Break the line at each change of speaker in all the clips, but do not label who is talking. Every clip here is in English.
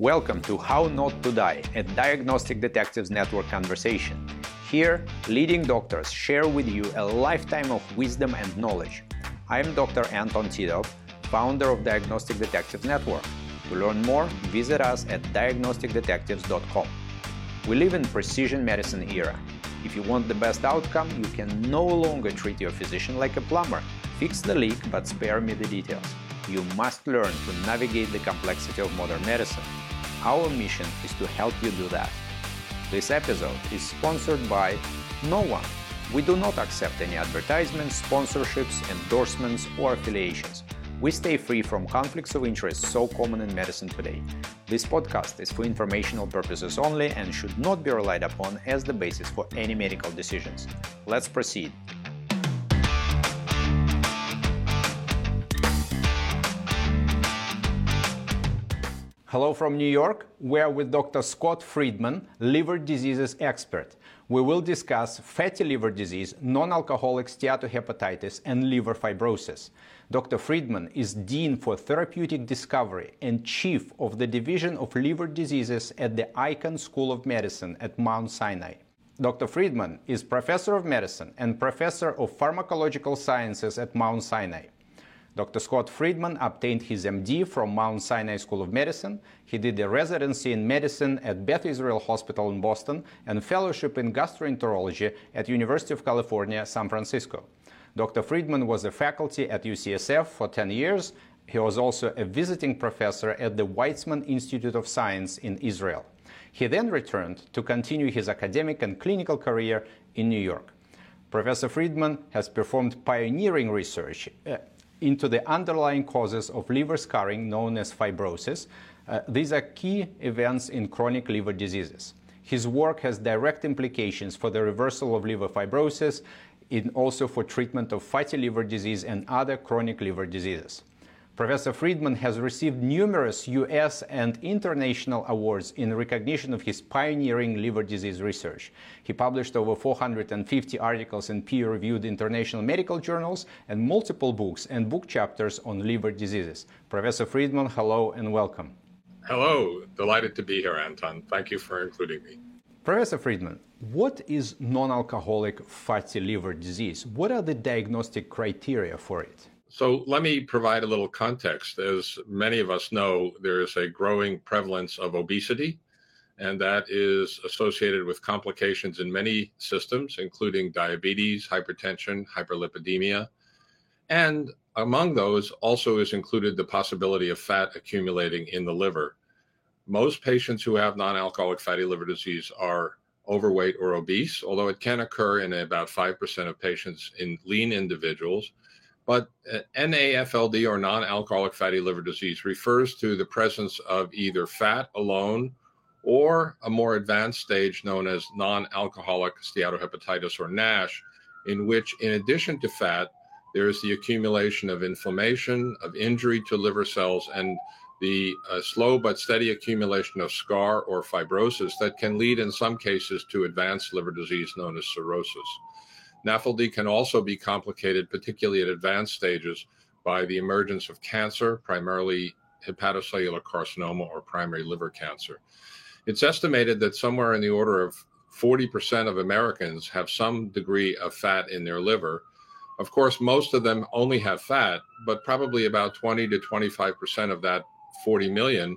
Welcome to How Not to Die, a Diagnostic Detectives Network conversation. Here, leading doctors share with you a lifetime of wisdom and knowledge. I am Dr. Anton Titov, founder of Diagnostic Detectives Network. To learn more, visit us at diagnosticdetectives.com. We live in precision medicine era. If you want the best outcome, you can no longer treat your physician like a plumber. Fix the leak, but spare me the details. You must learn to navigate the complexity of modern medicine our mission is to help you do that. This episode is sponsored by no one. We do not accept any advertisements, sponsorships, endorsements, or affiliations. We stay free from conflicts of interest so common in medicine today. This podcast is for informational purposes only and should not be relied upon as the basis for any medical decisions. Let's proceed. Hello from New York. We're with Dr. Scott Friedman, liver diseases expert. We will discuss fatty liver disease, non alcoholic steatohepatitis, and liver fibrosis. Dr. Friedman is Dean for Therapeutic Discovery and Chief of the Division of Liver Diseases at the Icahn School of Medicine at Mount Sinai. Dr. Friedman is Professor of Medicine and Professor of Pharmacological Sciences at Mount Sinai. Dr. Scott Friedman obtained his MD from Mount Sinai School of Medicine. He did a residency in medicine at Beth Israel Hospital in Boston and fellowship in gastroenterology at University of California, San Francisco. Dr. Friedman was a faculty at UCSF for 10 years. He was also a visiting professor at the Weizmann Institute of Science in Israel. He then returned to continue his academic and clinical career in New York. Professor Friedman has performed pioneering research uh, into the underlying causes of liver scarring known as fibrosis. Uh, these are key events in chronic liver diseases. His work has direct implications for the reversal of liver fibrosis and also for treatment of fatty liver disease and other chronic liver diseases. Professor Friedman has received numerous US and international awards in recognition of his pioneering liver disease research. He published over 450 articles in peer reviewed international medical journals and multiple books and book chapters on liver diseases. Professor Friedman, hello and welcome.
Hello, delighted to be here, Anton. Thank you for including me.
Professor Friedman, what is non alcoholic fatty liver disease? What are the diagnostic criteria for it?
So let me provide a little context. As many of us know, there is a growing prevalence of obesity, and that is associated with complications in many systems, including diabetes, hypertension, hyperlipidemia. And among those also is included the possibility of fat accumulating in the liver. Most patients who have non alcoholic fatty liver disease are overweight or obese, although it can occur in about 5% of patients in lean individuals. But uh, NAFLD or non alcoholic fatty liver disease refers to the presence of either fat alone or a more advanced stage known as non alcoholic steatohepatitis or NASH, in which, in addition to fat, there is the accumulation of inflammation, of injury to liver cells, and the uh, slow but steady accumulation of scar or fibrosis that can lead, in some cases, to advanced liver disease known as cirrhosis. NAFLD can also be complicated, particularly at advanced stages, by the emergence of cancer, primarily hepatocellular carcinoma or primary liver cancer. It's estimated that somewhere in the order of 40% of Americans have some degree of fat in their liver. Of course, most of them only have fat, but probably about 20 to 25% of that 40 million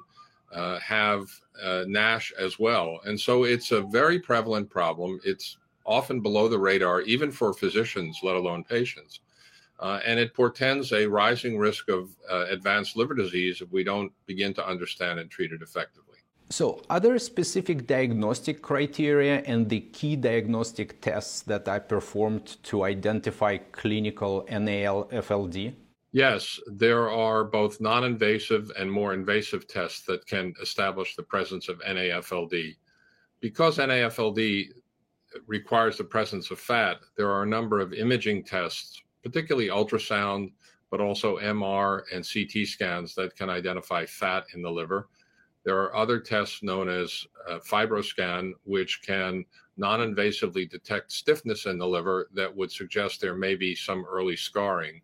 uh, have uh, NASH as well. And so it's a very prevalent problem. It's often below the radar, even for physicians, let alone patients. Uh, and it portends a rising risk of uh, advanced liver disease if we don't begin to understand and treat it effectively.
So, are there specific diagnostic criteria and the key diagnostic tests that are performed to identify clinical NAL FLD?
Yes, there are both non invasive and more invasive tests that can establish the presence of NAFLD. Because NAFLD requires the presence of fat, there are a number of imaging tests, particularly ultrasound, but also MR and CT scans that can identify fat in the liver. There are other tests known as uh, FibroScan, which can non invasively detect stiffness in the liver that would suggest there may be some early scarring.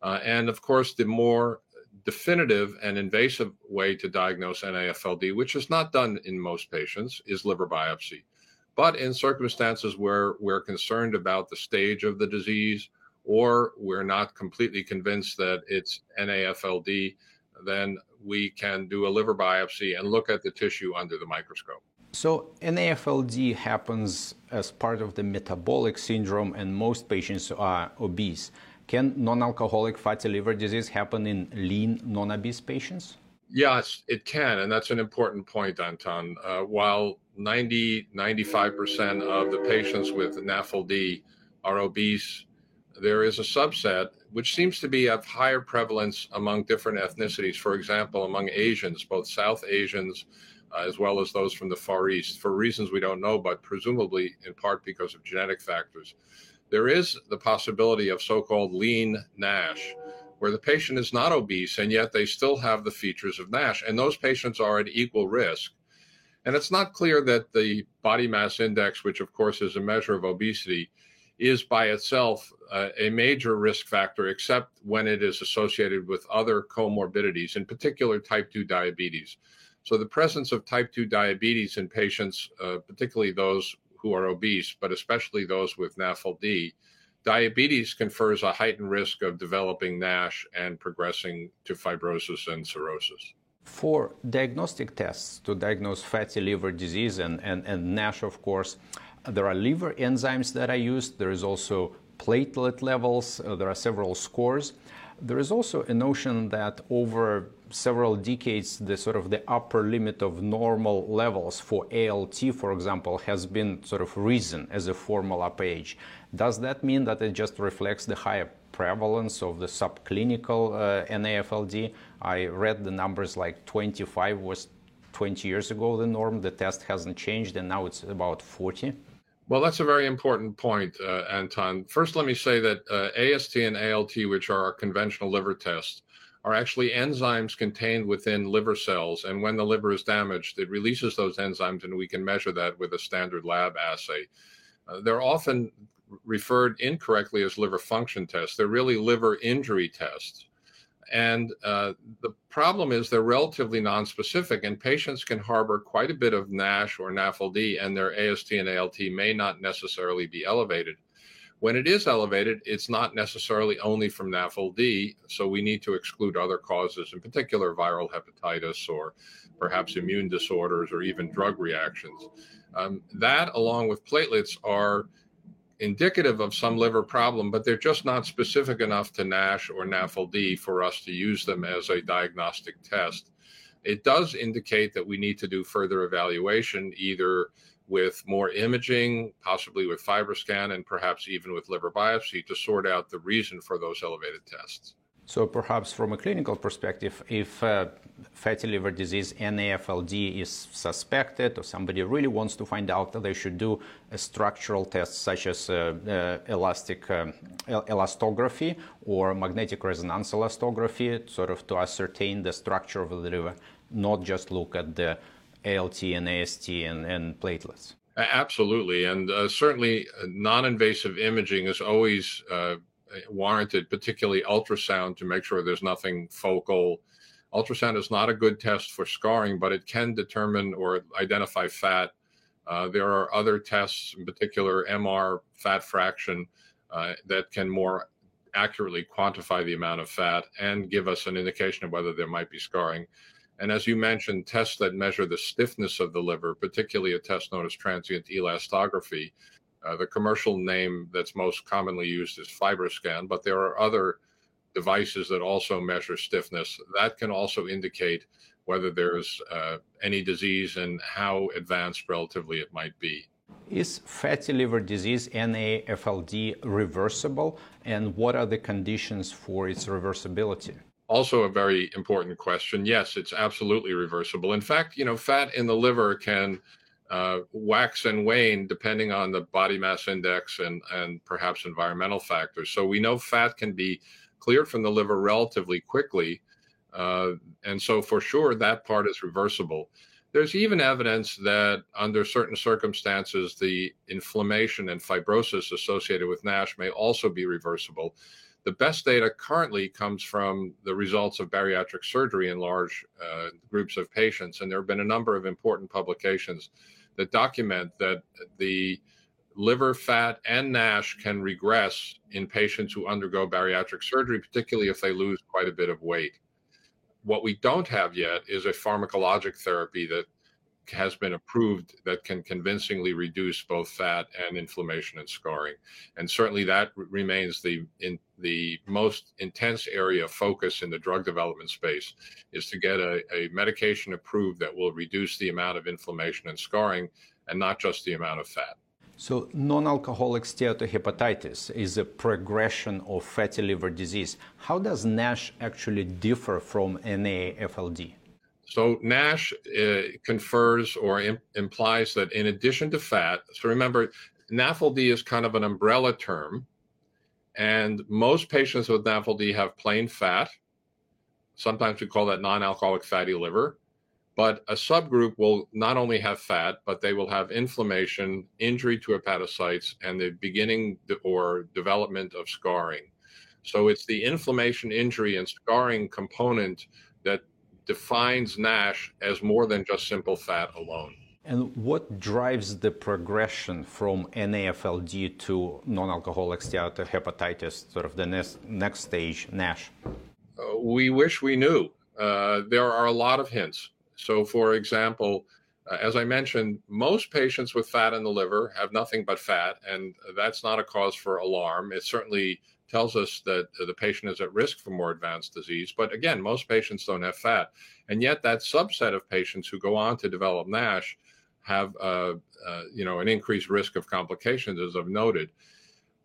Uh, and of course, the more definitive and invasive way to diagnose NAFLD, which is not done in most patients, is liver biopsy. But in circumstances where we're concerned about the stage of the disease or we're not completely convinced that it's NAFLD, then we can do a liver biopsy and look at the tissue under the microscope.
So, NAFLD happens as part of the metabolic syndrome, and most patients are obese. Can non alcoholic fatty liver disease happen in lean, non obese patients?
Yes, it can. And that's an important point, Anton. Uh, while 90, 95% of the patients with NAFLD are obese, there is a subset which seems to be of higher prevalence among different ethnicities. For example, among Asians, both South Asians uh, as well as those from the Far East, for reasons we don't know, but presumably in part because of genetic factors. There is the possibility of so called lean NASH, where the patient is not obese and yet they still have the features of NASH. And those patients are at equal risk. And it's not clear that the body mass index, which of course is a measure of obesity, is by itself uh, a major risk factor, except when it is associated with other comorbidities, in particular type 2 diabetes. So, the presence of type 2 diabetes in patients, uh, particularly those who are obese, but especially those with NAFLD, diabetes confers a heightened risk of developing NASH and progressing to fibrosis and cirrhosis.
For diagnostic tests to diagnose fatty liver disease and, and, and NASH, of course, there are liver enzymes that are used. There is also platelet levels. Uh, there are several scores. There is also a notion that over several decades, the sort of the upper limit of normal levels for ALT, for example, has been sort of risen as a formula page. Does that mean that it just reflects the higher prevalence of the subclinical uh, NAFLD? I read the numbers like 25 was 20 years ago the norm. The test hasn't changed, and now it's about 40.
Well, that's a very important point, uh, Anton. First, let me say that uh, AST and ALT, which are our conventional liver tests, are actually enzymes contained within liver cells. And when the liver is damaged, it releases those enzymes, and we can measure that with a standard lab assay. Uh, they're often referred incorrectly as liver function tests. They're really liver injury tests. And uh, the problem is they're relatively nonspecific, and patients can harbor quite a bit of NASH or NAFLD, and their AST and ALT may not necessarily be elevated. When it is elevated, it's not necessarily only from NAFLD, so we need to exclude other causes, in particular viral hepatitis or perhaps immune disorders or even drug reactions. Um, that, along with platelets, are indicative of some liver problem, but they're just not specific enough to NASH or NAFLD for us to use them as a diagnostic test. It does indicate that we need to do further evaluation, either with more imaging, possibly with FibroScan, and perhaps even with liver biopsy to sort out the reason for those elevated tests.
So perhaps from a clinical perspective, if uh, fatty liver disease NAFLD is suspected or somebody really wants to find out, they should do a structural test such as uh, uh, elastic um, elastography or magnetic resonance elastography, sort of to ascertain the structure of the liver, not just look at the ALT and AST and, and platelets.
Absolutely, and uh, certainly uh, non-invasive imaging is always uh, warranted, particularly ultrasound, to make sure there's nothing focal. Ultrasound is not a good test for scarring, but it can determine or identify fat. Uh, there are other tests, in particular MR fat fraction, uh, that can more accurately quantify the amount of fat and give us an indication of whether there might be scarring. And as you mentioned, tests that measure the stiffness of the liver, particularly a test known as transient elastography, uh, the commercial name that's most commonly used is FibroScan, but there are other devices that also measure stiffness. That can also indicate whether there's uh, any disease and how advanced relatively it might be.
Is fatty liver disease NAFLD reversible, and what are the conditions for its reversibility?
Also, a very important question. Yes, it's absolutely reversible. In fact, you know, fat in the liver can uh, wax and wane depending on the body mass index and, and perhaps environmental factors. So we know fat can be cleared from the liver relatively quickly. Uh, and so for sure, that part is reversible. There's even evidence that under certain circumstances, the inflammation and fibrosis associated with NASH may also be reversible. The best data currently comes from the results of bariatric surgery in large uh, groups of patients. And there have been a number of important publications that document that the liver fat and NASH can regress in patients who undergo bariatric surgery, particularly if they lose quite a bit of weight. What we don't have yet is a pharmacologic therapy that has been approved that can convincingly reduce both fat and inflammation and scarring. And certainly that remains the in the most intense area of focus in the drug development space is to get a, a medication approved that will reduce the amount of inflammation and scarring and not just the amount of fat.
So, non alcoholic steatohepatitis is a progression of fatty liver disease. How does NASH actually differ from NAFLD?
So NASH uh, confers or Im- implies that in addition to fat, so remember, NAFLD is kind of an umbrella term, and most patients with NAFLD have plain fat. Sometimes we call that non-alcoholic fatty liver. But a subgroup will not only have fat, but they will have inflammation, injury to hepatocytes, and the beginning or development of scarring. So it's the inflammation, injury, and scarring component that defines NASH as more than just simple fat alone.
And what drives the progression from NAFLD to non-alcoholic steatohepatitis, sort of the next, next stage, NASH?
Uh, we wish we knew. Uh, there are a lot of hints. So, for example, uh, as I mentioned, most patients with fat in the liver have nothing but fat, and that's not a cause for alarm. It certainly tells us that the patient is at risk for more advanced disease. But again, most patients don't have fat. And yet, that subset of patients who go on to develop NASH have uh, uh, you know, an increased risk of complications, as I've noted.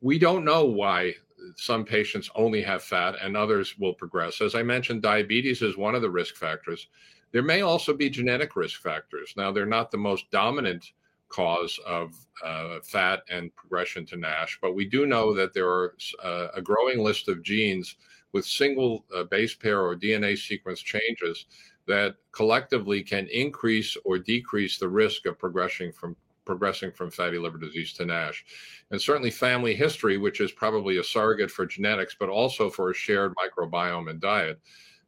We don't know why some patients only have fat and others will progress. As I mentioned, diabetes is one of the risk factors. There may also be genetic risk factors. Now, they're not the most dominant cause of uh, fat and progression to NASH. But we do know that there are uh, a growing list of genes with single uh, base pair or DNA sequence changes that collectively can increase or decrease the risk of progressing from progressing from fatty liver disease to NASH. And certainly family history, which is probably a surrogate for genetics, but also for a shared microbiome and diet.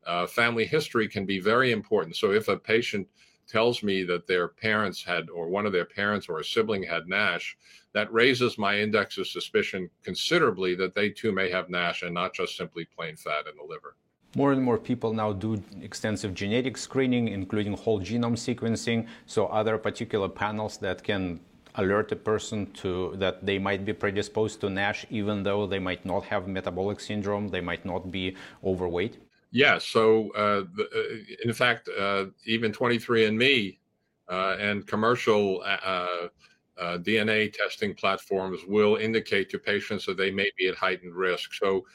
Uh, family history can be very important. So if a patient tells me that their parents had, or one of their parents or a sibling had NASH, that raises my index of suspicion considerably that they too may have NASH and not just simply plain fat in the liver.
More and more people now do extensive genetic screening, including whole genome sequencing. So, other particular panels that can alert a person to that they might be predisposed to NASH, even though they might not have metabolic syndrome, they might not be overweight.
Yeah. So, uh, the, uh, in fact, uh, even 23andMe uh, and commercial DNA testing platforms will indicate to patients that they may be at heightened risk. So,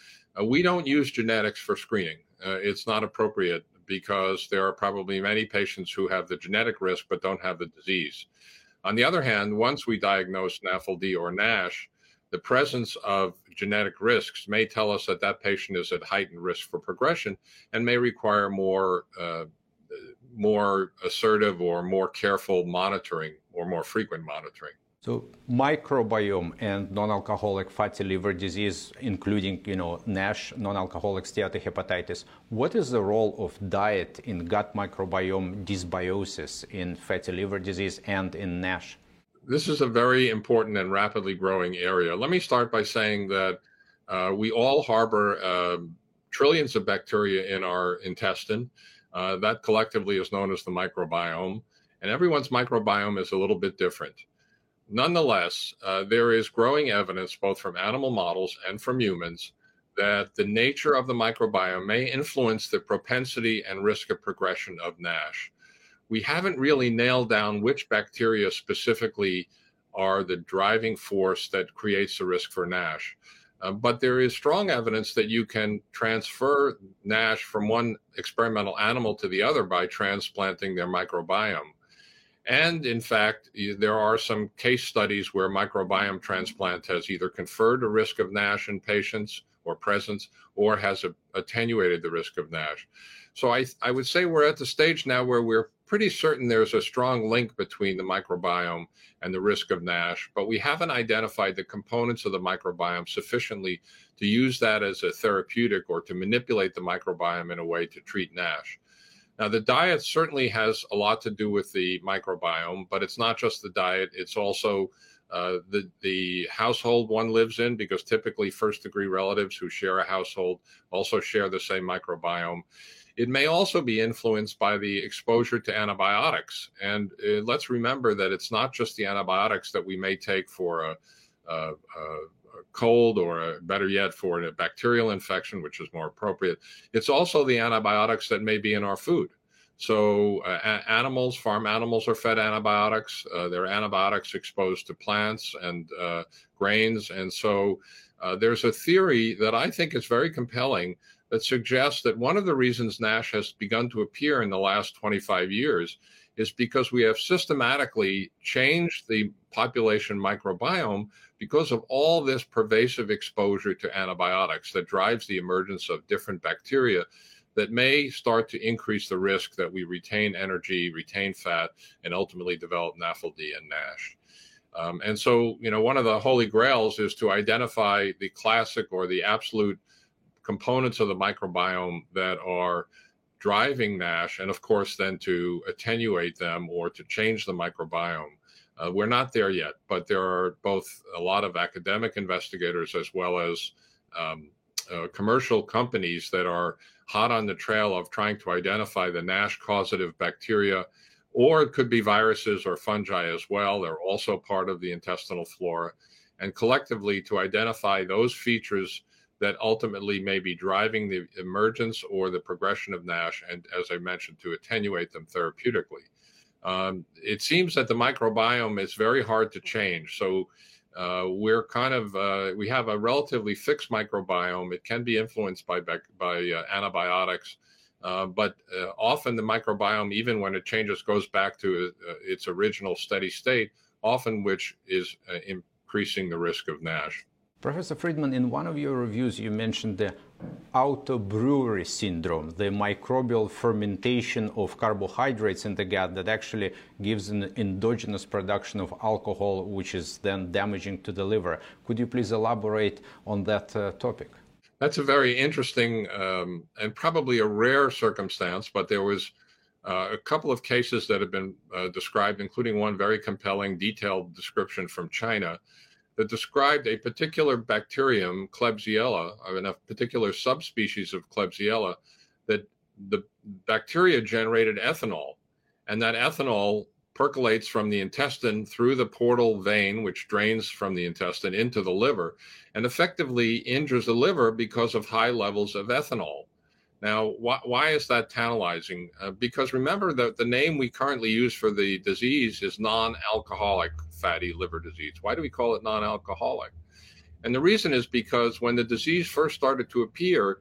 we don't use genetics for screening. it's not appropriate because there are probably many patients who have the genetic risk but don't have the disease. On the other hand, once we diagnose NAFLD or NASH, the presence of genetic risks may tell us that that patient is at heightened risk for progression and may require more uh, more assertive or more careful monitoring or more frequent monitoring.
So microbiome and non-alcoholic fatty liver disease, including you know NASH, non-alcoholic steatohepatitis. What is the role of diet in gut microbiome dysbiosis in fatty liver disease and in NASH?
This is a very important and rapidly growing area. Let me start by saying that uh, we all harbor uh, trillions of bacteria in our intestine. Uh, that collectively is known as the microbiome, and everyone's microbiome is a little bit different. Nonetheless, uh, there is growing evidence, both from animal models and from humans, that the nature of the microbiome may influence the propensity and risk of progression of NASH we haven't really nailed down which bacteria specifically are the driving force that creates the risk for NASH. Uh, but there is strong evidence that you can transfer NASH from one experimental animal to the other by transplanting their microbiome. And in fact, there are some case studies where microbiome transplant has either conferred a risk of NASH in patients or presence, or has a attenuated the risk of NASH. So I, I would say we're at the stage now where we're pretty certain there's a strong link between the microbiome and the risk of NASH, but we haven't identified the components of the microbiome sufficiently to use that as a therapeutic or to manipulate the microbiome in a way to treat NASH. Now, the diet certainly has a lot to do with the microbiome, but it's not just the diet, it's also uh, the the household one lives in because typically first degree relatives who share a household also share the same microbiome it may also be influenced by the exposure to antibiotics. And uh, let's remember that it's not just the antibiotics that we may take for a, a, a cold or a, better yet for a bacterial infection, which is more appropriate. It's also the antibiotics that may be in our food. So uh, animals, farm animals are fed antibiotics. Uh, there are antibiotics exposed to plants and uh, grains. And so uh, there's a theory that I think is very compelling that suggests that one of the reasons NASH has begun to appear in the last 25 years is because we have systematically changed the population microbiome because of all this pervasive exposure to antibiotics that drives the emergence of different bacteria that may start to increase the risk that we retain energy, retain fat, and ultimately develop NAFLD and NASH. Um, and so, you know, one of the holy grails is to identify the classic or the absolute components of the microbiome that are driving NASH, and of course, then to attenuate them or to change the microbiome. Uh, we're not there yet, but there are both a lot of academic investigators as well as um, uh, commercial companies that are hot on the trail of trying to identify the NASH causative bacteria, or it could be viruses or fungi as well. They're also part of the intestinal flora. And collectively, to identify those features that ultimately may be driving the emergence or the progression of NASH, and as I mentioned, to attenuate them therapeutically. Um, it seems that the microbiome is very hard to change. So uh, we're kind of uh, we have a relatively fixed microbiome. It can be influenced by by uh, antibiotics, uh, but uh, often the microbiome, even when it changes, goes back to uh, its original steady state. Often, which is increasing the risk of NASH.
Professor Friedman, in one of your reviews, you mentioned the autobrewery syndrome, the microbial fermentation of carbohydrates in the gut that actually gives an endogenous production of alcohol, which is then damaging to the liver. Could you please elaborate on that uh, topic?
That's a very interesting um, and probably a rare circumstance, but there was uh, a couple of cases that have been uh, described, including one very compelling, detailed description from China that described a particular bacterium, Klebsiella, I a particular subspecies of Klebsiella, that the bacteria generated ethanol. And that ethanol percolates from the intestine through the portal vein, which drains from the intestine into the liver, and effectively injures the liver because of high levels of ethanol. Now, why, why is that tantalizing? Uh, because remember that the name we currently use for the disease is non alcoholic fatty liver disease. Why do we call it non alcoholic? And the reason is because when the disease first started to appear,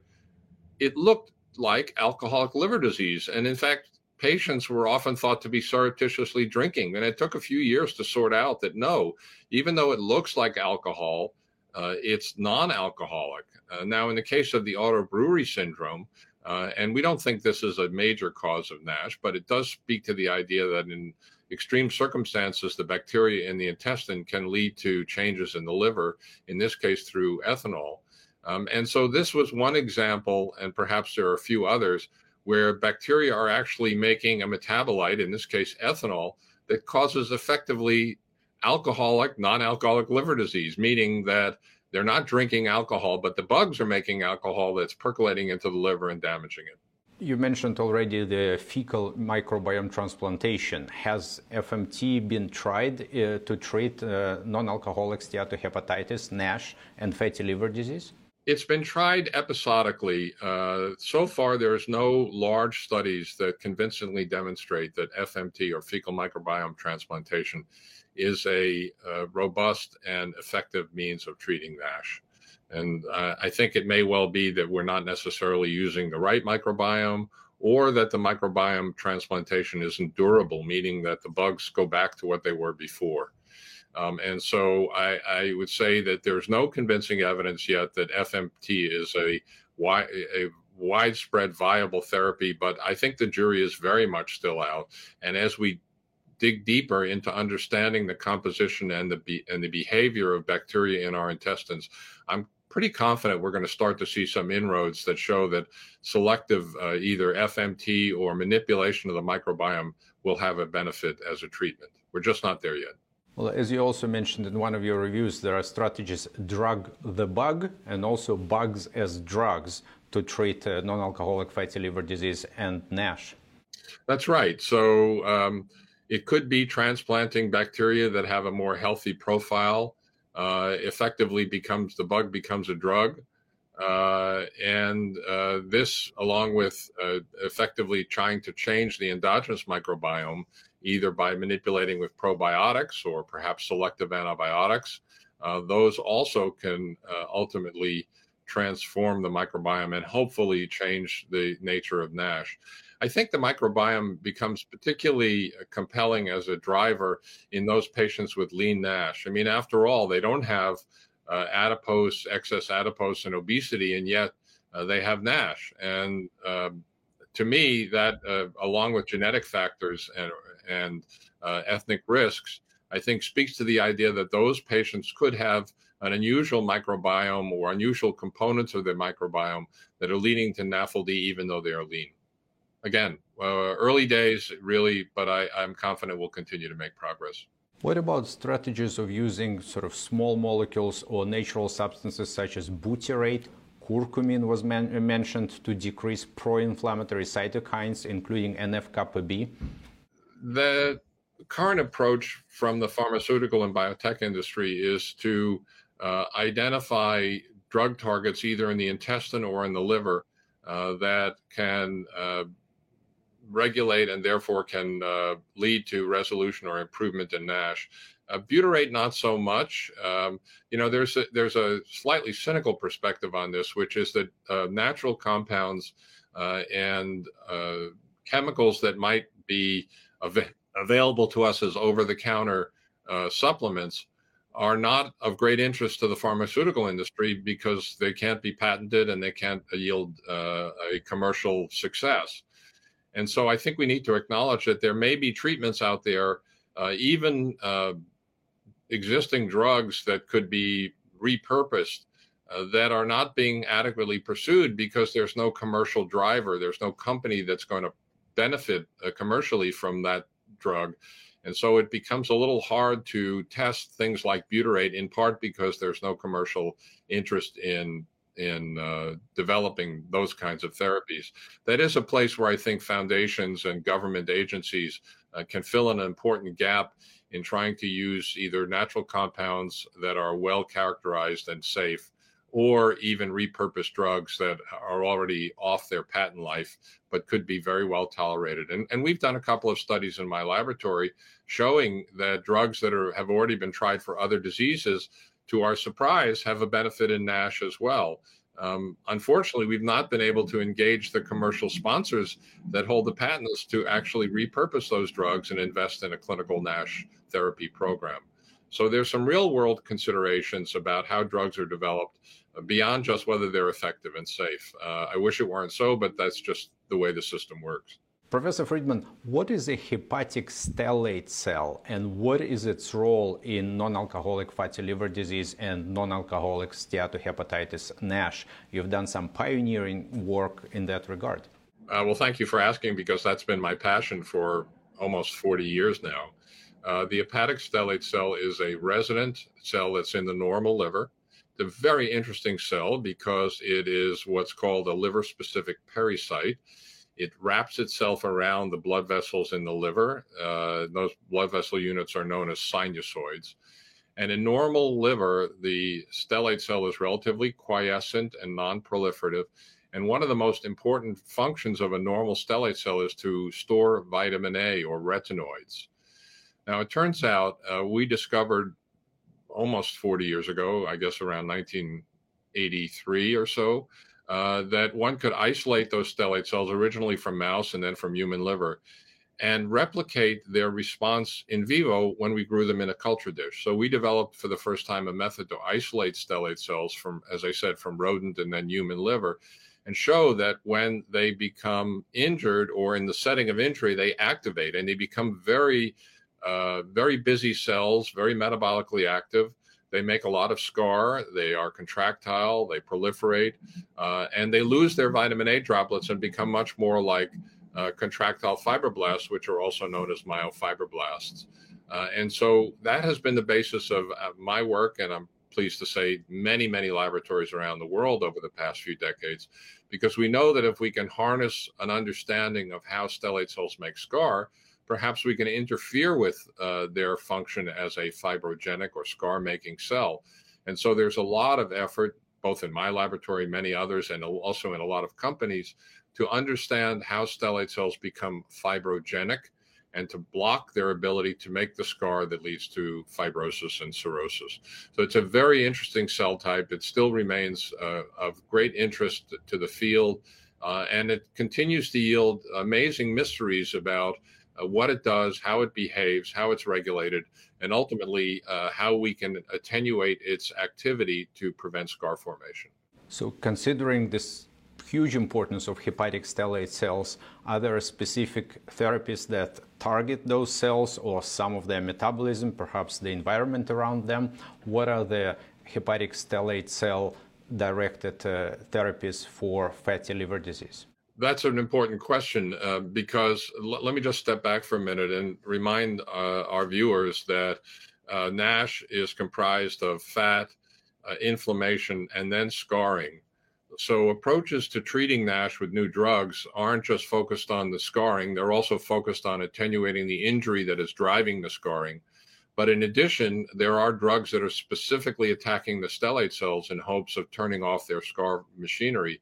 it looked like alcoholic liver disease. And in fact, patients were often thought to be surreptitiously drinking. And it took a few years to sort out that no, even though it looks like alcohol, uh, it's non alcoholic. Uh, now, in the case of the auto brewery syndrome, uh, and we don't think this is a major cause of NASH, but it does speak to the idea that in extreme circumstances, the bacteria in the intestine can lead to changes in the liver, in this case through ethanol. Um, and so this was one example, and perhaps there are a few others, where bacteria are actually making a metabolite, in this case ethanol, that causes effectively alcoholic, non alcoholic liver disease, meaning that they're not drinking alcohol, but the bugs are making alcohol that's percolating into the liver and damaging it.
You mentioned already the fecal microbiome transplantation. Has FMT been tried uh, to treat uh, non-alcoholic steatohepatitis, NASH, and fatty liver disease?
It's been tried episodically. Uh, so far, there's no large studies that convincingly demonstrate that FMT or fecal microbiome transplantation is a, a robust and effective means of treating NASH. And uh, I think it may well be that we're not necessarily using the right microbiome or that the microbiome transplantation isn't durable, meaning that the bugs go back to what they were before. Um, and so I, I, would say that there's no convincing evidence yet that FMT is a, a widespread viable therapy, but I think the jury is very much still out. And as we dig deeper into understanding the composition and the be- and the behavior of bacteria in our intestines, I'm pretty confident we're going to start to see some inroads that show that selective uh, either FMT or manipulation of the microbiome will have a benefit as a treatment. We're just not there yet.
Well, as you also mentioned in one of your reviews, there are strategies drug the bug and also bugs as drugs to treat uh, non alcoholic fatty liver disease and NASH.
That's right. So um, it could be transplanting bacteria that have a more healthy profile. Uh, effectively becomes the bug becomes a drug. Uh, and uh, this, along with effectively trying to change the endogenous microbiome, either by manipulating with probiotics or perhaps selective antibiotics, those also can ultimately transform the microbiome and hopefully change the nature of NASH. I think the microbiome becomes particularly compelling as a driver in those patients with lean NASH. I mean, after all, they don't have uh, adipose, excess adipose, and obesity, and yet uh, they have NASH. And um, to me, that uh, along with genetic factors and, and uh, ethnic risks, I think speaks to the idea that those patients could have an unusual microbiome or unusual components of their microbiome that are leading to NAFLD even though they are lean. Again, uh, early days, really, but I, I'm confident we'll continue to make progress.
What about strategies of using sort of small molecules or natural substances such as butyrate? Curcumin was man- mentioned to decrease pro inflammatory cytokines, including NF kappa B.
The current approach from the pharmaceutical and biotech industry is to uh, identify drug targets either in the intestine or in the liver uh, that can uh, regulate and therefore can uh, lead to resolution or improvement in NASH. Uh, butyrate, not so much. Um, you know, there's a, there's a slightly cynical perspective on this, which is that uh, natural compounds uh, and uh, chemicals that might be av- available to us as over-the-counter uh, supplements are not of great interest to the pharmaceutical industry because they can't be patented and they can't yield a commercial success. And so I think we need to acknowledge that there may be treatments out there, uh, even uh, existing drugs that could be repurposed uh, that are not being adequately pursued because there's no commercial driver. There's no company that's going to benefit uh, commercially from that drug. And so it becomes a little hard to test things like butyrate in part because there's no commercial interest in in uh, developing those kinds of therapies. That is a place where I think foundations and government agencies uh, can fill an important gap in trying to use either natural compounds that are well characterized and safe or even repurposed drugs that are already off their patent life but could be very well tolerated. And, and we've done a couple of studies in my laboratory showing that drugs that are, have already been tried for other diseases to our surprise, have a benefit in NASH as well. Um, unfortunately, we've not been able to engage the commercial sponsors that hold the patents to actually repurpose those drugs and invest in a clinical NASH therapy program. So there's some real world considerations about how drugs are developed beyond just whether they're effective and safe. Uh, I wish it weren't so, but that's just the way the system works.
Professor Friedman, what is a hepatic stellate cell and what is its role in non-alcoholic fatty liver disease and non-alcoholic steatohepatitis NASH? You've done some pioneering work in that regard.
Uh, well, thank you for asking because that's been my passion for almost 40 years now. Uh, the hepatic stellate cell is a resident cell that's in the normal liver. It's a very interesting cell because it is what's called a liver specific pericyte it wraps itself around the blood vessels in the liver. Uh, those blood vessel units are known as sinusoids. And in normal liver, the stellate cell is relatively quiescent and non proliferative. And one of the most important functions of a normal stellate cell is to store vitamin A or retinoids. Now, it turns out uh, we discovered almost 40 years ago, I guess around 1983 or so, uh, that one could isolate those stellate cells originally from mouse and then from human liver and replicate their response in vivo when we grew them in a culture dish. So we developed for the first time a method to isolate stellate cells from, as I said, from rodent and then human liver and show that when they become injured or in the setting of injury, they activate and they become very, uh, very busy cells, very metabolically active. They make a lot of scar. They are contractile. They proliferate, uh, and they lose their vitamin A droplets and become much more like uh, contractile fibroblasts, which are also known as myofibroblasts. Uh, and so that has been the basis of uh, my work, and I'm pleased to say many, many laboratories around the world over the past few decades, because we know that if we can harness an understanding of how stellate cells make scar, perhaps we can interfere with uh, their function as a fibrogenic or scar making cell. And so there's a lot of effort, both in my laboratory, many others, and also in a lot of companies, to understand how stellate cells become fibrogenic and to block their ability to make the scar that leads to fibrosis and cirrhosis. So it's a very interesting cell type. It still remains uh, of great interest to the field, uh, and it continues to yield amazing mysteries about uh, what it does, how it behaves, how it's regulated, and ultimately uh, how we can attenuate its activity to prevent scar formation.
So, considering this huge importance of hepatic stellate cells. Are there specific therapies that target those cells or some of their metabolism, perhaps the environment around them? What are the hepatic stellate cell directed uh, therapies for fatty liver disease?
That's an important question uh, because l- let me just step back for a minute and remind uh, our viewers that uh, NASH is comprised of fat, uh, inflammation, and then scarring. So approaches to treating NASH with new drugs aren't just focused on the scarring, they're also focused on attenuating the injury that is driving the scarring. But in addition, there are drugs that are specifically attacking the stellate cells in hopes of turning off their scar machinery.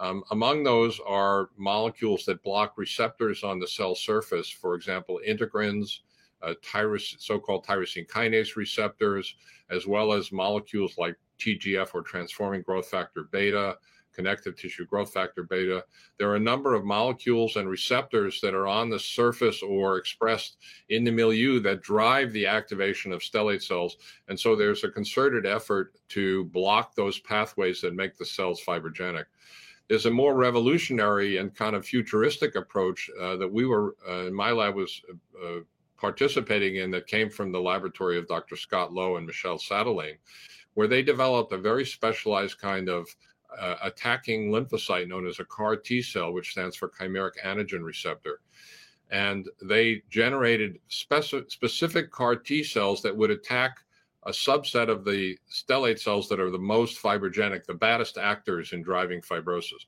Um, among those are molecules that block receptors on the cell surface, for example, integrins, uh, so-called tyrosine kinase receptors, as well as molecules like TGF or transforming growth factor beta, connective tissue growth factor beta. There are a number of molecules and receptors that are on the surface or expressed in the milieu that drive the activation of stellate cells. And so there's a concerted effort to block those pathways that make the cells fibrogenic. There's a more revolutionary and kind of futuristic approach uh, that we were, uh, in my lab, was uh, participating in that came from the laboratory of Dr. Scott Lowe and Michel Sadelain, where they developed a very specialized kind of uh, attacking lymphocyte known as a CAR T cell, which stands for chimeric antigen receptor. And they generated speci- specific CAR T cells that would attack a subset of the stellate cells that are the most fibrogenic, the baddest actors in driving fibrosis.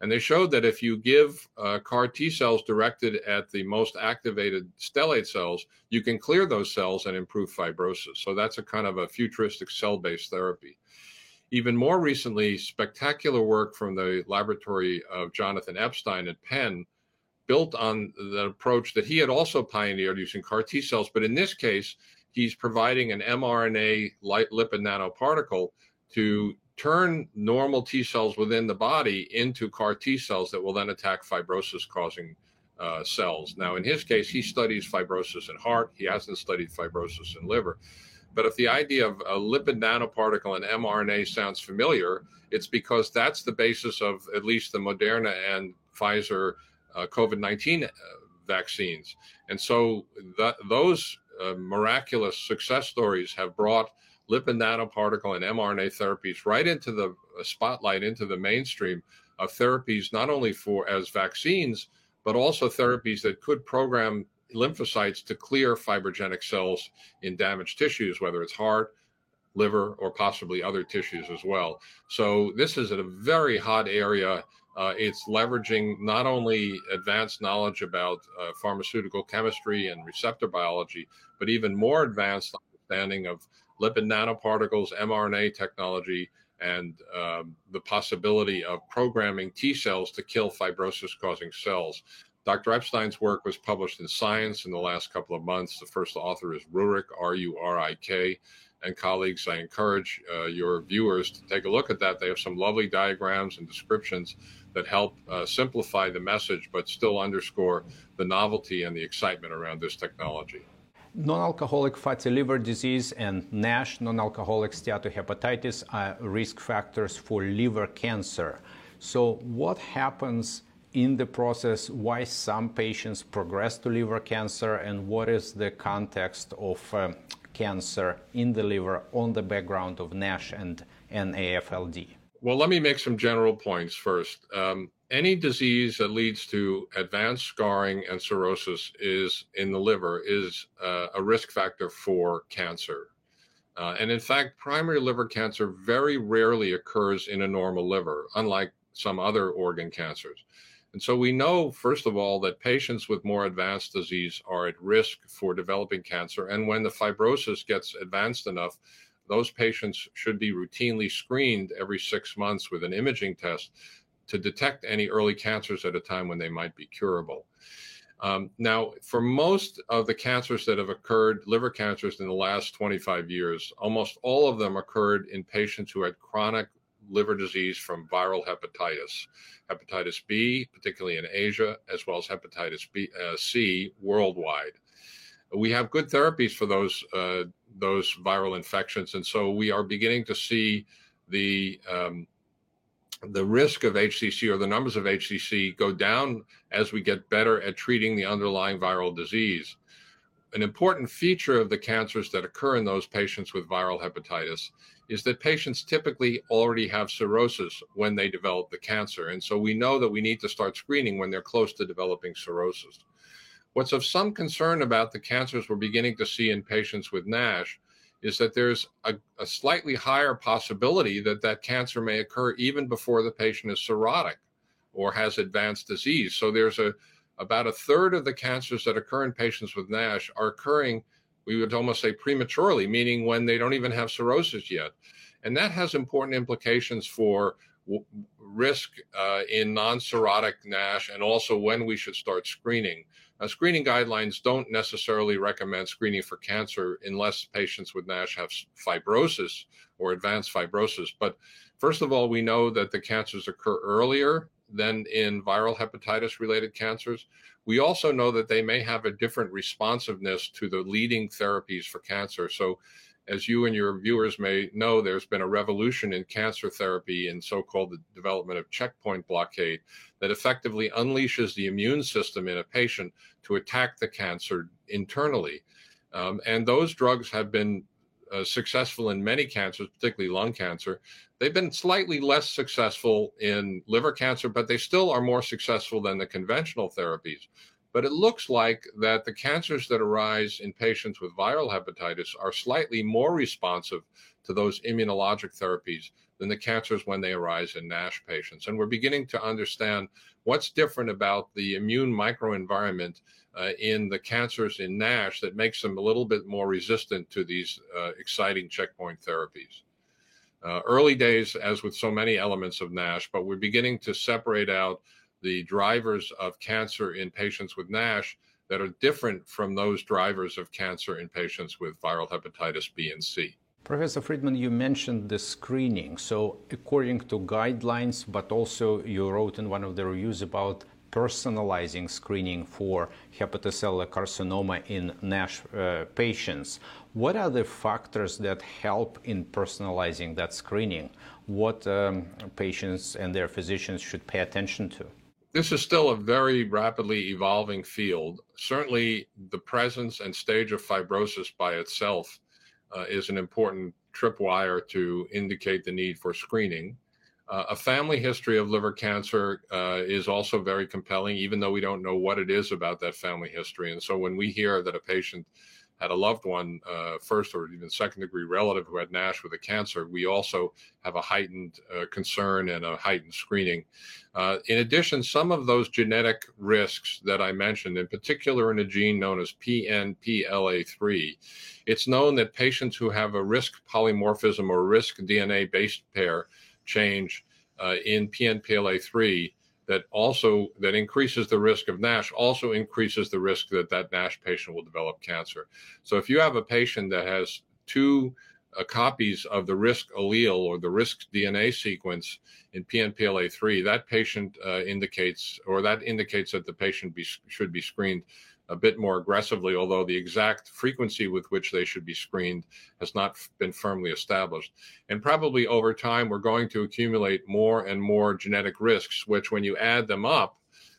And they showed that if you give uh, CAR T cells directed at the most activated stellate cells, you can clear those cells and improve fibrosis. So that's a kind of a futuristic cell based therapy. Even more recently, spectacular work from the laboratory of Jonathan Epstein at Penn built on the approach that he had also pioneered using CAR T cells. But in this case, he's providing an mRNA lipid nanoparticle to turn normal T cells within the body into CAR T cells that will then attack fibrosis causing uh, cells. Now, in his case, he studies fibrosis in heart, he hasn't studied fibrosis in liver. But if the idea of a lipid nanoparticle and mRNA sounds familiar, it's because that's the basis of at least the Moderna and Pfizer uh, COVID 19 uh, vaccines. And so that, those uh, miraculous success stories have brought lipid nanoparticle and mRNA therapies right into the uh, spotlight, into the mainstream of therapies, not only for as vaccines, but also therapies that could program lymphocytes to clear fibrogenic cells in damaged tissues, whether it's heart, liver, or possibly other tissues as well. So this is a very hot area. Uh, it's leveraging not only advanced knowledge about uh, pharmaceutical chemistry and receptor biology, but even more advanced understanding of lipid nanoparticles, mRNA technology, and um, the possibility of programming T cells to kill fibrosis causing cells. Dr. Epstein's work was published in Science in the last couple of months. The first author is Rurik, R U R I K. And colleagues, I encourage uh, your viewers to take a look at that. They have some lovely diagrams and descriptions that help uh, simplify the message, but still underscore the novelty and the excitement around this technology.
Non alcoholic fatty liver disease and NASH, non alcoholic steatohepatitis, are risk factors for liver cancer. So, what happens in the process? Why some patients progress to liver cancer, and what is the context of uh, cancer in the liver on the background of NASH and NAFLD?
Well, let me make some general points first. Um, any disease that leads to advanced scarring and cirrhosis is in the liver is uh, a risk factor for cancer. Uh, and in fact, primary liver cancer very rarely occurs in a normal liver, unlike some other organ cancers. And so we know, first of all, that patients with more advanced disease are at risk for developing cancer. And when the fibrosis gets advanced enough, those patients should be routinely screened every six months with an imaging test to detect any early cancers at a time when they might be curable. Um, now, for most of the cancers that have occurred, liver cancers in the last 25 years, almost all of them occurred in patients who had chronic liver disease from viral hepatitis, hepatitis B, particularly in Asia, as well as hepatitis B, uh, C worldwide. We have good therapies for those uh, those viral infections, and so we are beginning to see the um, the risk of HCC or the numbers of HCC go down as we get better at treating the underlying viral disease. An important feature of the cancers that occur in those patients with viral hepatitis is that patients typically already have cirrhosis when they develop the cancer. And so we know that we need to start screening when they're close to developing cirrhosis. What's of some concern about the cancers we're beginning to see in patients with NASH is that there's a, a, slightly higher possibility that that cancer may occur even before the patient is cirrhotic or has advanced disease. So there's a about a third of the cancers that occur in patients with NASH are occurring, we would almost say prematurely, meaning when they don't even have cirrhosis yet. And that has important implications for w- risk uh, in non cirrhotic NASH and also when we should start screening. Uh, screening guidelines don't necessarily recommend screening for cancer unless patients with NASH have fibrosis or advanced fibrosis. But first of all, we know that the cancers occur earlier than in viral hepatitis related cancers. We also know that they may have a different responsiveness to the leading therapies for cancer. So as you and your viewers may know, there's been a revolution in cancer therapy in so called the development of checkpoint blockade that effectively unleashes the immune system in a patient to attack the cancer internally. Um, and those drugs have been uh, successful in many cancers, particularly lung cancer. They've been slightly less successful in liver cancer, but they still are more successful than the conventional therapies. But it looks like that the cancers that arise in patients with viral hepatitis are slightly more responsive to those immunologic therapies than the cancers when they arise in NASH patients. And we're beginning to understand what's different about the immune microenvironment uh, in the cancers in NASH that makes them a little bit more resistant to these uh, exciting checkpoint therapies. Uh, early days, as with so many elements of NASH, but we're beginning to separate out the drivers of cancer in patients with NASH that are different from those drivers of cancer in patients with viral hepatitis B and C.
Professor Friedman, you mentioned the screening. So, according to guidelines, but also you wrote in one of the reviews about personalizing screening for hepatocellular carcinoma in NASH uh, patients. What are the factors that help in personalizing that screening? What um, patients and their physicians should pay attention to?
this is still a very rapidly evolving field. Certainly, the presence and stage of fibrosis by itself uh, is an important tripwire to indicate the need for screening. Uh, a family history of liver cancer uh, is also very compelling, even though we don't know what it is about that family history. And so, when we hear that a patient had a loved one, uh, first or even second degree relative who had NASH with a cancer, we also have a heightened uh, concern and a heightened screening. Uh, in addition, some of those genetic risks that I mentioned, in particular in a gene known as PNPLA3, it's known that patients who have a risk polymorphism or risk DNA base pair change uh, in PNPLA3 that also that increases the risk of NASH also increases the risk that that NASH patient will develop cancer. So if you have a patient that has two uh, copies of the risk allele or the risk DNA sequence in PNPLA3, that patient uh, indicates or that indicates that the patient be, should be screened a bit more aggressively, although the exact frequency with which they should be screened has not been firmly established. And probably over time, we're going to accumulate more and more genetic risks, which, when you add them up,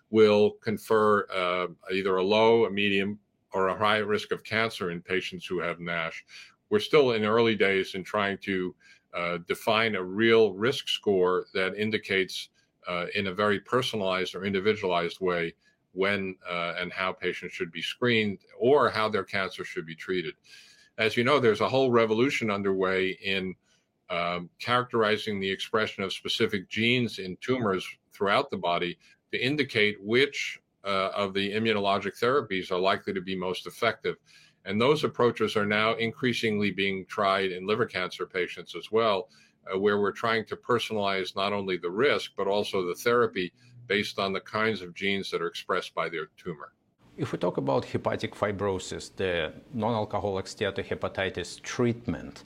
will confer uh, either a low, a medium, or a high risk of cancer in patients who have NASH. We're still in early days in trying to uh, define a real risk score that indicates uh, in a very personalized or individualized way when uh, and how patients should be screened or how their cancer should be treated. As you know, there's a whole revolution underway in um, characterizing the expression of specific genes in tumors throughout the body to indicate which uh, of the immunologic therapies are likely to be most effective. And those approaches are now increasingly being tried in liver cancer patients as well, uh, where we're trying to personalize not only the risk, but also the therapy based on the kinds of genes that are expressed by their tumor.
If we talk about hepatic fibrosis, the non-alcoholic steatohepatitis treatment,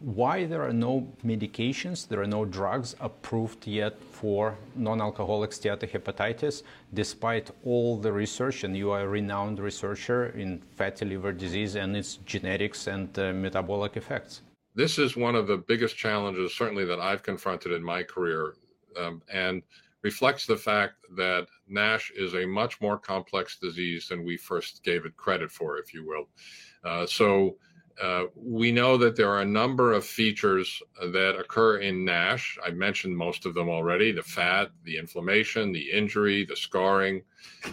why there are no medications, there are no drugs approved yet for non-alcoholic steatohepatitis, despite all the research, and you are a renowned researcher in fatty liver disease and its genetics and uh, metabolic effects.
This is one of the biggest challenges, certainly, that I've confronted in my career. Um, and reflects the fact that NASH is a much more complex disease than we first gave it credit for, if you will. Uh, so uh, we know that there are a number of features that occur in NASH. I mentioned most of them already the fat, the inflammation, the injury, the scarring.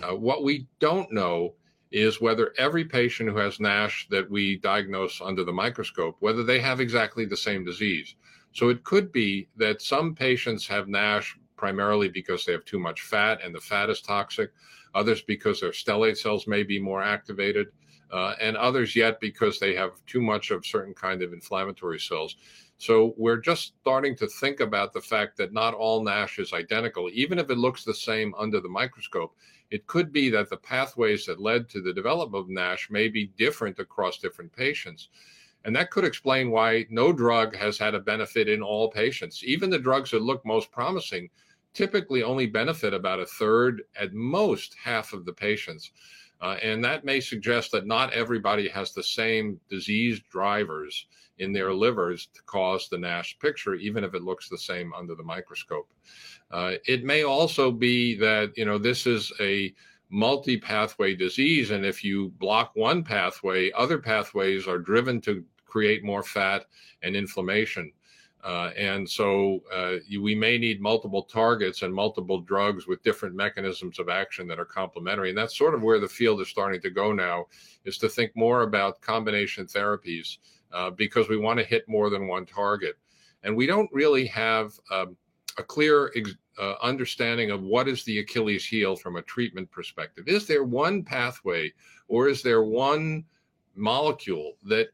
Uh, what we don't know is whether every patient who has NASH that we diagnose under the microscope, whether they have exactly the same disease. So it could be that some patients have NASH primarily because they have too much fat and the fat is toxic, others because their stellate cells may be more activated, uh, and others yet because they have too much of certain kind of inflammatory cells. So we're just starting to think about the fact that not all NASH is identical. Even if it looks the same under the microscope, it could be that the pathways that led to the development of NASH may be different across different patients. And that could explain why no drug has had a benefit in all patients. Even the drugs that look most promising typically only benefit about a third, at most half of the patients. Uh, and that may suggest that not everybody has the same disease drivers in their livers to cause the NASH picture, even if it looks the same under the microscope. Uh, it may also be that, you know, this is a multi pathway disease. And if you block one pathway, other pathways are driven to create more fat and inflammation. Uh, and so uh, we may need multiple targets and multiple drugs with different mechanisms of action that are complementary. And that's sort of where the field is starting to go now, is to think more about combination therapies uh, because we want to hit more than one target. And we don't really have um, a clear ex- uh, understanding of what is the Achilles heel from a treatment perspective. Is there one pathway or is there one molecule that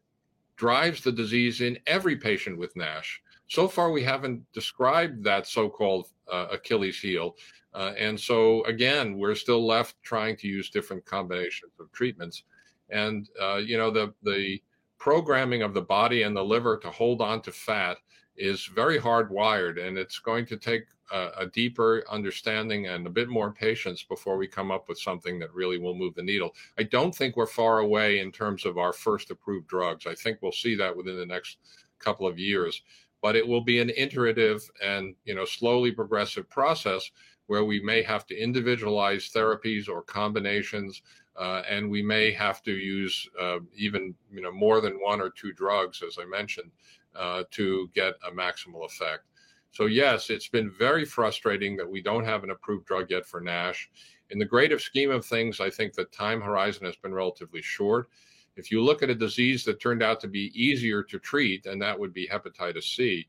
drives the disease in every patient with NASH? So far, we haven't described that so-called uh, Achilles heel. Uh, and so again, we're still left trying to use different combinations of treatments. And uh, you know, the the programming of the body and the liver to hold on to fat is very hardwired, and it's going to take a, a, deeper understanding and a bit more patience before we come up with something that really will move the needle. I don't think we're far away in terms of our first approved drugs. I think we'll see that within the next couple of years but it will be an iterative and you know slowly progressive process where we may have to individualize therapies or combinations uh, and we may have to use uh, even you know more than one or two drugs as i mentioned uh, to get a maximal effect. So yes it's been very frustrating that we don't have an approved drug yet for nash. In the greater scheme of things i think the time horizon has been relatively short if you look at a disease that turned out to be easier to treat, and that would be hepatitis C,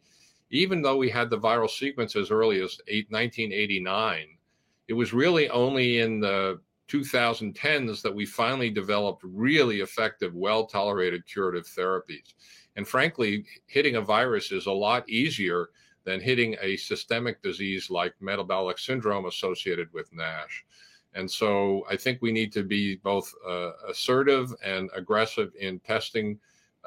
even though we had the viral sequence as early as 1989, it was really only in the 2010s that we finally developed really effective, well tolerated curative therapies. And frankly, hitting a virus is a lot easier than hitting a systemic disease like metabolic syndrome associated with NASH. And so I think we need to be both uh, assertive and aggressive in testing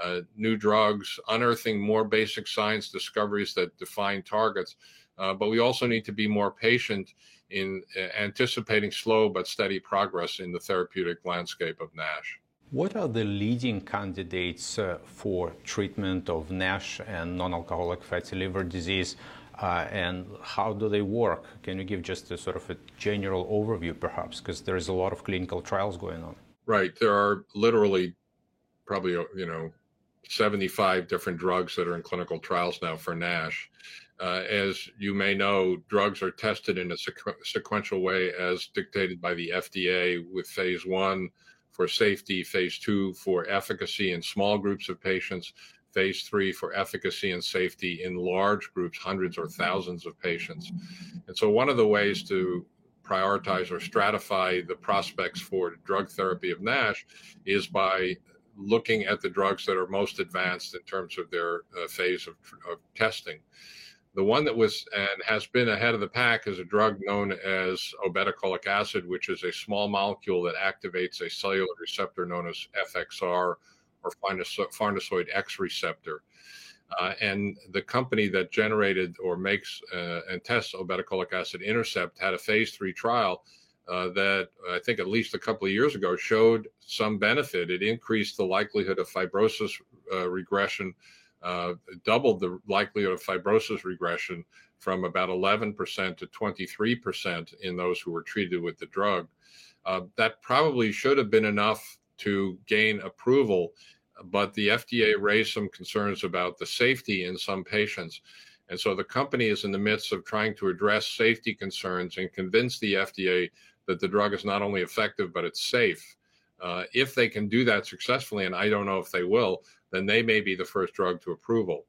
uh, new drugs, unearthing more basic science discoveries that define targets, Uh, but we also need to be more patient in uh, anticipating slow but steady progress in the therapeutic landscape of NASH.
What are the leading candidates uh, for treatment of NASH and non alcoholic fatty liver disease? Uh, and how do they work? Can you give just a sort of a general overview, perhaps, because there is a lot of clinical trials going on.
Right. There are literally probably you know 75 different drugs that are in clinical trials now for NASH. Uh, as you may know, drugs are tested in a sequ- sequential way as dictated by the FDA, with phase one for safety, phase two for efficacy in small groups of patients, phase three for efficacy and safety in large groups, hundreds or thousands of patients. And so, one of the ways to prioritize or stratify the prospects for drug therapy of NASH is by looking at the drugs that are most advanced in terms of their uh, phase of, of, testing. The one that was and has been ahead of the pack is a drug known as obeticholic acid, which is a small molecule that activates a cellular receptor known as FXR or farnesoid X receptor. Uh, and the company that generated or makes uh, and tests obeticholic acid intercept had a phase three trial uh, that I think at least a couple of years ago showed some benefit. It increased the likelihood of fibrosis uh, regression, uh, doubled the likelihood of fibrosis regression from about 11% to 23% in those who were treated with the drug. Uh, that probably should have been enough to gain approval, but the FDA raised some concerns about the safety in some patients. And so the company is in the midst of trying to address safety concerns and convince the FDA that the drug is not only effective, but it's safe. Uh, if they can do that successfully, and I don't know if they will, then they may be the first drug to approval.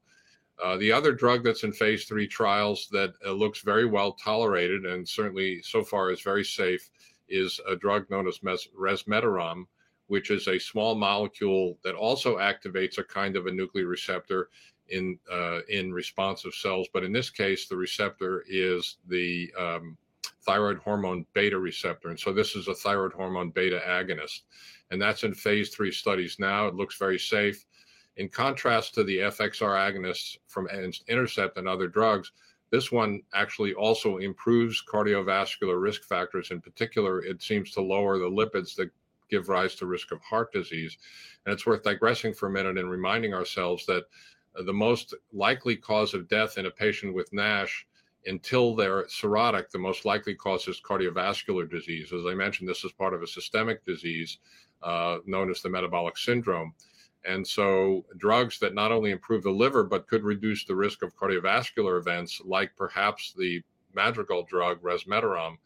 Uh, the other drug that's in phase three trials that uh, looks very well tolerated and certainly so far is very safe is a drug known as mes- resmetirom, which is a small molecule that also activates a kind of a nuclear receptor in uh, in responsive cells. But in this case, the receptor is the um, thyroid hormone beta receptor. And so this is a thyroid hormone beta agonist. And that's in phase three studies now. It looks very safe. In contrast to the FXR agonists from Intercept and other drugs, this one actually also improves cardiovascular risk factors. In particular, it seems to lower the lipids that give rise to risk of heart disease. And it's worth digressing for a minute and reminding ourselves that the most likely cause of death in a patient with NASH until they're cirrhotic, the most likely cause is cardiovascular disease. As I mentioned, this is part of a systemic disease uh, known as the metabolic syndrome. And so, drugs that not only improve the liver but could reduce the risk of cardiovascular events, like perhaps the Madrigal drug resmetirom,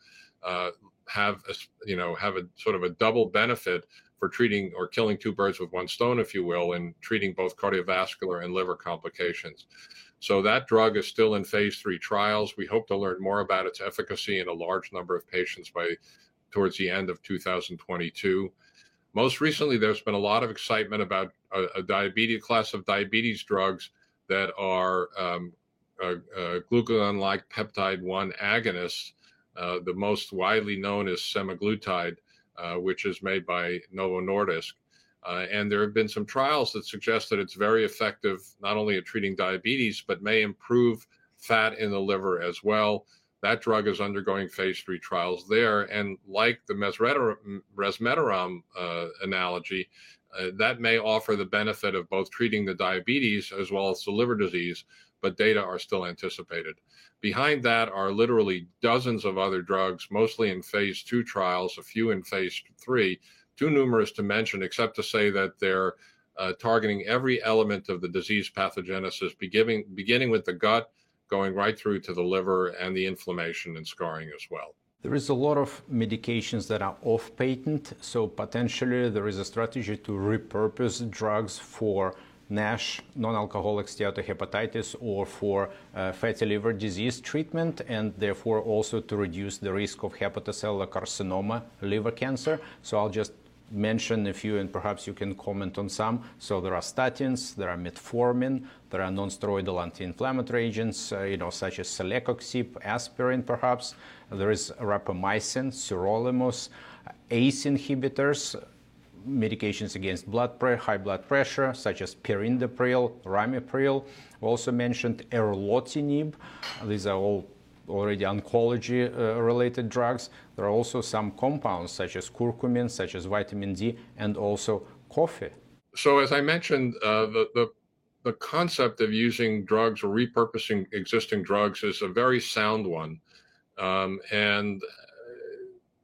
uh, have a, you know have a sort of a double benefit for treating or killing two birds with one stone, if you will, in treating both cardiovascular and liver complications. So that drug is still in phase three trials. We hope to learn more about its efficacy in a large number of patients by towards the end of 2022. Most recently, there's been a lot of excitement about a, a diabetes class of diabetes drugs that are um, glucagon-like peptide 1 agonists. Uh, the most widely known is semaglutide, uh, which is made by Novo Nordisk. Uh, and there have been some trials that suggest that it's very effective not only at treating diabetes, but may improve fat in the liver as well. That drug is undergoing phase three trials there. And like the resmetirom uh, analogy, uh, that may offer the benefit of both treating the diabetes as well as the liver disease, but data are still anticipated. Behind that are literally dozens of other drugs, mostly in phase two trials, a few in phase three, too numerous to mention, except to say that they're uh, targeting every element of the disease pathogenesis, beginning, beginning with the gut, going right through to the liver and the inflammation and scarring as well.
There is a lot of medications that are off patent, so potentially there is a strategy to repurpose drugs for NASH, non-alcoholic steatohepatitis, or for uh, fatty liver disease treatment, and therefore also to reduce the risk of hepatocellular carcinoma, liver cancer. So I'll just mention a few and perhaps you can comment on some. So there are statins, there are metformin, there are non-steroidal anti-inflammatory agents, uh, you know, such as celecoxib, aspirin perhaps. There is rapamycin, sirolimus, ACE inhibitors, medications against blood pre- high blood pressure, such as perindopril, ramipril. We also mentioned erlotinib. These are all already oncology uh, related drugs. There are also some compounds such as curcumin, such as vitamin D, and also coffee.
So, as I mentioned, uh, the, the the concept of using drugs or repurposing existing drugs is a very sound one, um, and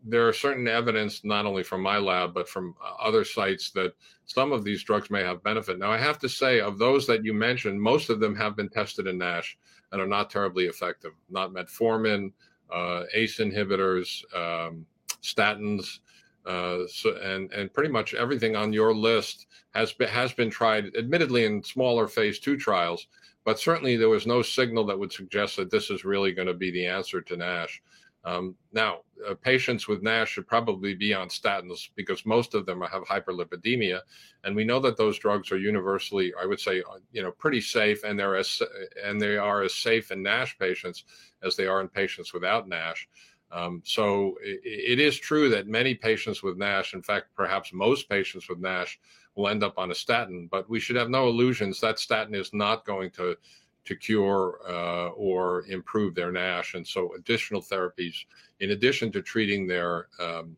there are certain evidence, not only from my lab, but from uh, other sites, that some of these drugs may have benefit. Now, I have to say, of those that you mentioned, most of them have been tested in NASH and are not terribly effective. Not metformin, uh, ACE inhibitors, um, statins, uh, so, and and pretty much everything on your list has been has been tried, admittedly in smaller phase two trials, but certainly there was no signal that would suggest that this is really going to be the answer to NASH. Um, now, uh, patients with NASH should probably be on statins because most of them have hyperlipidemia, and we know that those drugs are universally, I would say, uh, you know, pretty safe, and they're as and they are as safe in NASH patients as they are in patients without NASH. Um, so it, it is true that many patients with NASH, in fact, perhaps most patients with NASH, will end up on a statin. But we should have no illusions that statin is not going to to cure uh, or improve their NASH. And so additional therapies, in addition to treating their um,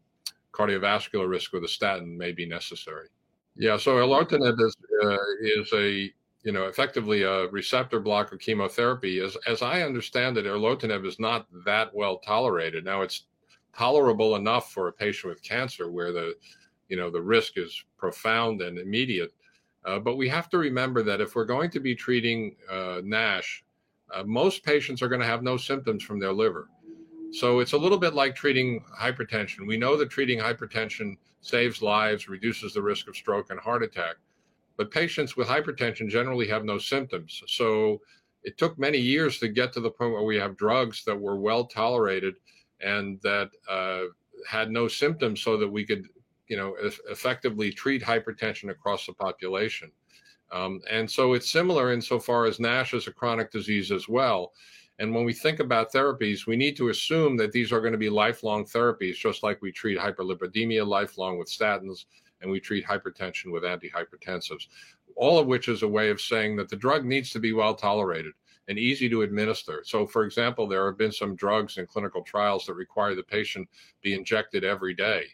cardiovascular risk with a statin, may be necessary. Yeah, so erlotinib is, uh, is a you know effectively a receptor blocker chemotherapy. As as I understand it, erlotinib is not that well tolerated. Now it's tolerable enough for a patient with cancer where the you know the risk is profound and immediate uh, but we have to remember that if we're going to be treating uh, NASH, uh, most patients are going to have no symptoms from their liver. So it's a little bit like treating hypertension. We know that treating hypertension saves lives, reduces the risk of stroke and heart attack. But patients with hypertension generally have no symptoms. So it took many years to get to the point where we have drugs that were well tolerated and that uh, had no symptoms so that we could you know, effectively treat hypertension across the population. Um, and so it's similar insofar as NASH is a chronic disease as well. And when we think about therapies, we need to assume that these are going to be lifelong therapies, just like we treat hyperlipidemia lifelong with statins and we treat hypertension with antihypertensives, all of which is a way of saying that the drug needs to be well tolerated and easy to administer. So, for example, there have been some drugs in clinical trials that require the patient be injected every day.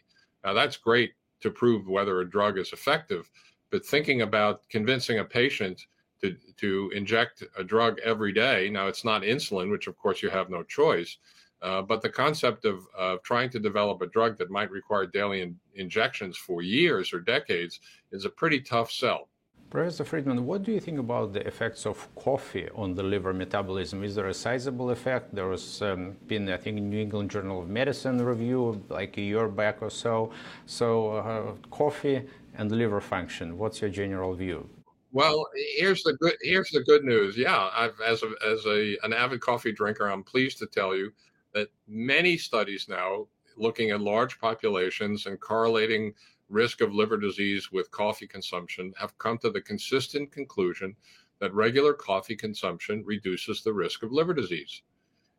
Now, that's great to prove whether a drug is effective, but thinking about convincing a patient to, to inject a drug every day, now it's not insulin, which of course you have no choice, uh, but the concept of uh, trying to develop a drug that might require daily in- injections for years or decades is a pretty tough sell.
Professor Friedman, what do you think about the effects of coffee on the liver metabolism? Is there a sizable effect? There has um, been, I think, New England Journal of Medicine review like a year back or so. So, uh, coffee and liver function. What's your general view?
Well, here's the good here's the good news. Yeah, I've, as a, as a an avid coffee drinker, I'm pleased to tell you that many studies now looking at large populations and correlating risk of liver disease with coffee consumption have come to the consistent conclusion that regular coffee consumption reduces the risk of liver disease.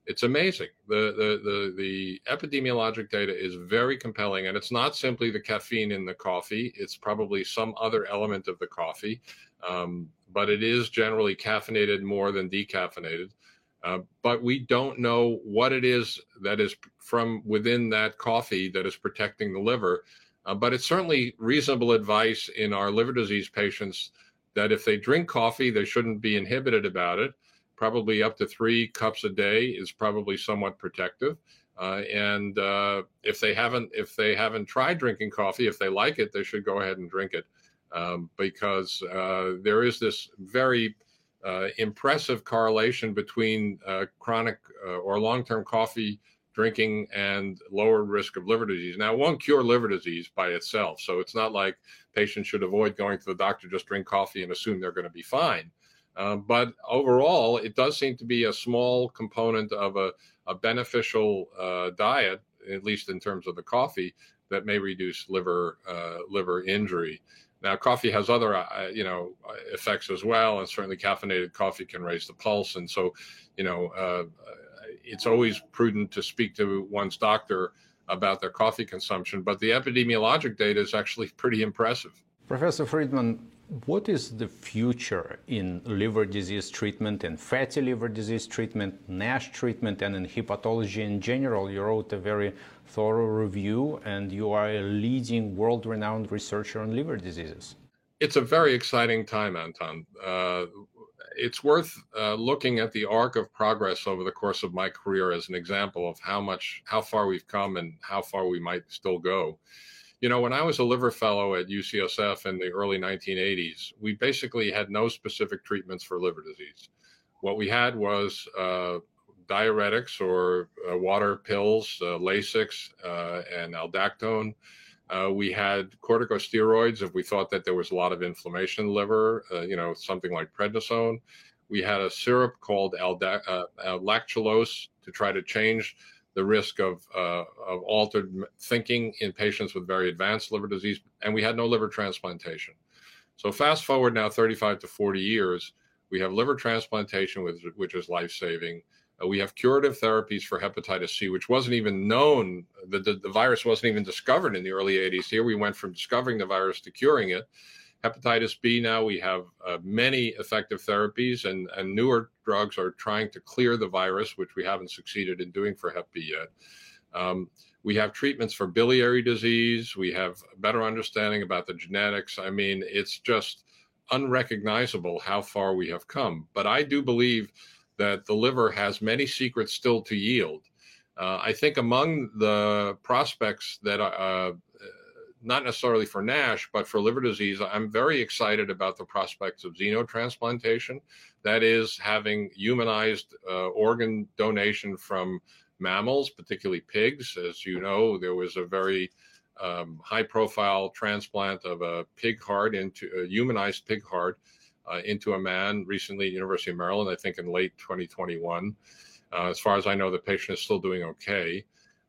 It's amazing. The, the, the, the epidemiologic data is very compelling, and it's not simply the caffeine in the coffee, it's probably some other element of the coffee, um, but it is generally caffeinated more than decaffeinated. Uh, but we don't know what it is that is from within that coffee that is protecting the liver uh, but it's certainly reasonable advice in our liver disease patients that if they drink coffee, they shouldn't be inhibited about it. Probably up to three cups a day is probably somewhat protective. Uh, and uh, if they haven't, if they haven't tried drinking coffee, if they like it, they should go ahead and drink it, um, because uh, there is this very uh, impressive correlation between uh, chronic or long-term coffee drinking and lower risk of liver disease. Now, it won't cure liver disease by itself. So it's not like patients should avoid going to the doctor, just drink coffee and assume they're going to be fine. Uh, but overall, it does seem to be a small component of a, a beneficial uh, diet, at least in terms of the coffee, that may reduce liver uh, liver injury. Now, coffee has other, uh, you know, effects as well, and certainly caffeinated coffee can raise the pulse. And so, you know, uh, it's always prudent to speak to one's doctor about their coffee consumption, but the epidemiologic data is actually pretty impressive.
Professor Friedman, what is the future in liver disease treatment, and fatty liver disease treatment, NASH treatment, and in hepatology in general? You wrote a very thorough review, and you are a leading world renowned researcher on liver diseases.
It's a very exciting time, Anton. Uh, it's worth uh, looking at the arc of progress over the course of my career as an example of how much, how far we've come and how far we might still go. You know, when I was a liver fellow at UCSF in the early 1980s, we basically had no specific treatments for liver disease. What we had was uh, diuretics or uh, water pills, uh, Lasix, uh, and aldactone. Uh, we had corticosteroids if we thought that there was a lot of inflammation in the liver, uh, you know, something like prednisone. We had a syrup called alda- lactulose to try to change the risk of, uh, of altered thinking in patients with very advanced liver disease, and we had no liver transplantation. So fast forward now 35 to 40 years, we have liver transplantation, which, which is life saving. Uh, we have curative therapies for hepatitis C, which wasn't even known. The, the, the virus wasn't even discovered in the early 80s. Here we went from discovering the virus to curing it hepatitis B now we have uh, many effective therapies and, and newer drugs are trying to clear the virus, which we haven't succeeded in doing for Hep B yet. Um, we have treatments for biliary disease. We have a better understanding about the genetics. I mean, it's just unrecognizable how far we have come. But I do believe that the liver has many secrets still to yield. Uh, I think among the prospects that uh, not necessarily for NASH, but for liver disease, I'm very excited about the prospects of xenotransplantation. That is, having humanized uh, organ donation from mammals, particularly pigs. As you know, there was a very um, high profile transplant of a pig heart into a humanized pig heart uh, into a man recently at University of Maryland, I think in late 2021. Uh, as far as I know, the patient is still doing okay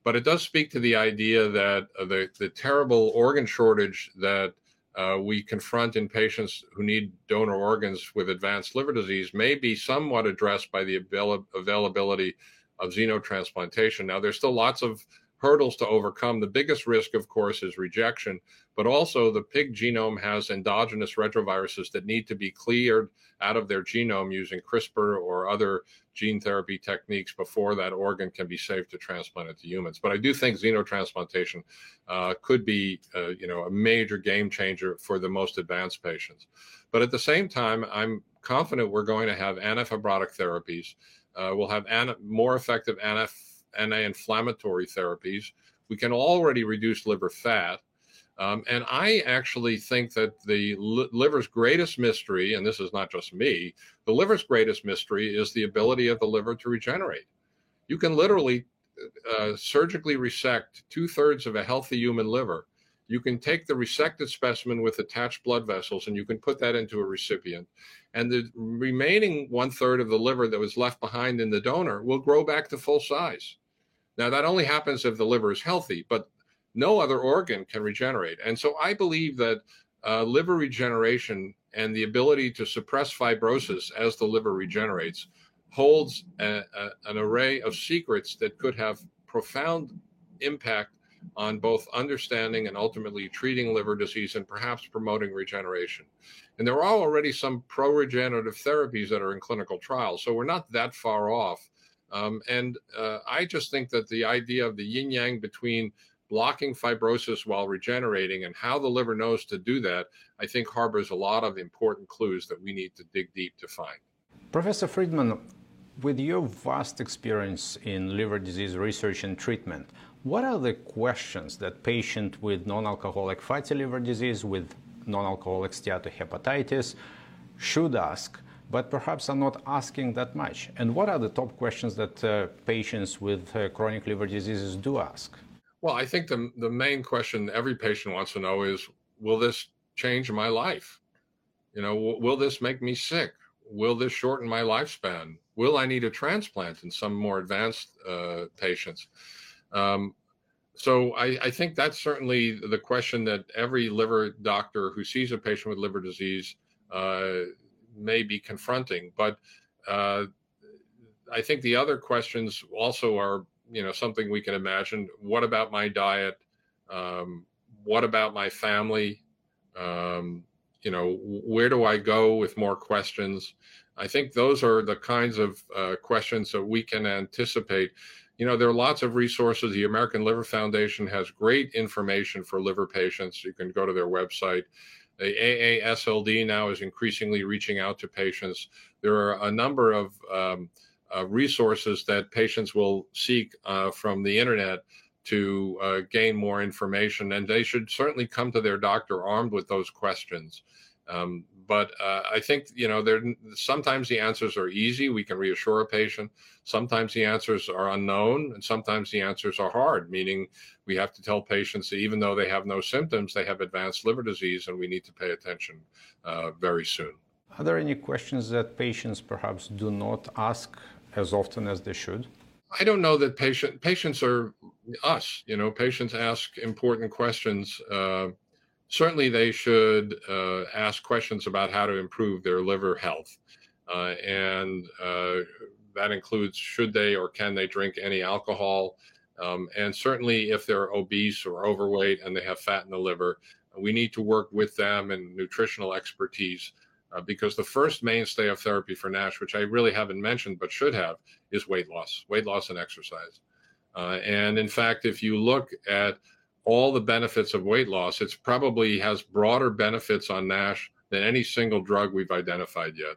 but it does speak to the idea that uh, the, the terrible organ shortage that uh, we confront in patients who need donor organs with advanced liver disease may be somewhat addressed by the avail- availability of xenotransplantation. Now, there's still lots of hurdles to overcome. The biggest risk, of course, is rejection, but also the pig genome has endogenous retroviruses that need to be cleared out of their genome using CRISPR or other gene therapy techniques before that organ can be safe to transplant it to humans. But I do think xenotransplantation uh, could be, uh, you know, a major game changer for the most advanced patients. But at the same time, I'm confident we're going to have antifibrotic therapies. Uh, we'll have more effective anti-inflammatory therapies. We can already reduce liver fat. Um, and I actually think that the liver's greatest mystery, and this is not just me, the liver's greatest mystery is the ability of the liver to regenerate. You can literally uh, surgically resect two thirds of a healthy human liver. You can take the resected specimen with attached blood vessels and you can put that into a recipient. And the remaining one third of the liver that was left behind in the donor will grow back to full size. Now, that only happens if the liver is healthy, but no other organ can regenerate. And so I believe that uh, liver regeneration and the ability to suppress fibrosis as the liver regenerates holds a, a, an array of secrets that could have profound impact on both understanding and ultimately treating liver disease and perhaps promoting regeneration. And there are already some pro regenerative therapies that are in clinical trials, so we're not that far off. Um, and uh, I just think that the idea of the yin yang between blocking fibrosis while regenerating and how the liver knows to do that, I think harbors a lot of important clues that we need to dig deep to find.
Professor Friedman, with your vast experience in liver disease research and treatment, what are the questions that patient with non-alcoholic fatty liver disease with non-alcoholic steatohepatitis should ask but perhaps are not asking that much? And what are the top questions that uh, patients with uh, chronic liver diseases do ask?
Well, I think the the main question every patient wants to know is, will this change my life? You know, w- will this make me sick? Will this shorten my lifespan? Will I need a transplant in some more advanced uh, patients? Um, so I, I, think that's certainly the question that every liver doctor who sees a patient with liver disease uh, may be confronting. But uh, I think the other questions also are you know something we can imagine. What about my diet? Um, what about my family? Um, you know, where do I go with more questions? I think those are the kinds of uh, questions that we can anticipate. You know, there are lots of resources. The American Liver Foundation has great information for liver patients. You can go to their website. The AASLD now is increasingly reaching out to patients. There are a number of um, resources that patients will seek uh, from the internet to uh, gain more information, and they should certainly come to their doctor armed with those questions. Um, but uh, I think you know sometimes the answers are easy. We can reassure a patient. Sometimes the answers are unknown, and sometimes the answers are hard. Meaning we have to tell patients that even though they have no symptoms, they have advanced liver disease, and we need to pay attention uh, very soon.
Are there any questions that patients perhaps do not ask as often as they should?
I don't know that patient patients are us. You know, patients ask important questions. Uh, certainly they should uh, ask questions about how to improve their liver health. Uh, and uh, that includes should they or can they drink any alcohol? Um, and certainly if they're obese or overweight and they have fat in the liver, we need to work with them and nutritional expertise uh, because the first mainstay of therapy for NASH, which I really haven't mentioned but should have, is weight loss, weight loss and exercise. Uh, and in fact, if you look at all the benefits of weight loss, it probably has broader benefits on NASH than any single drug we've identified yet.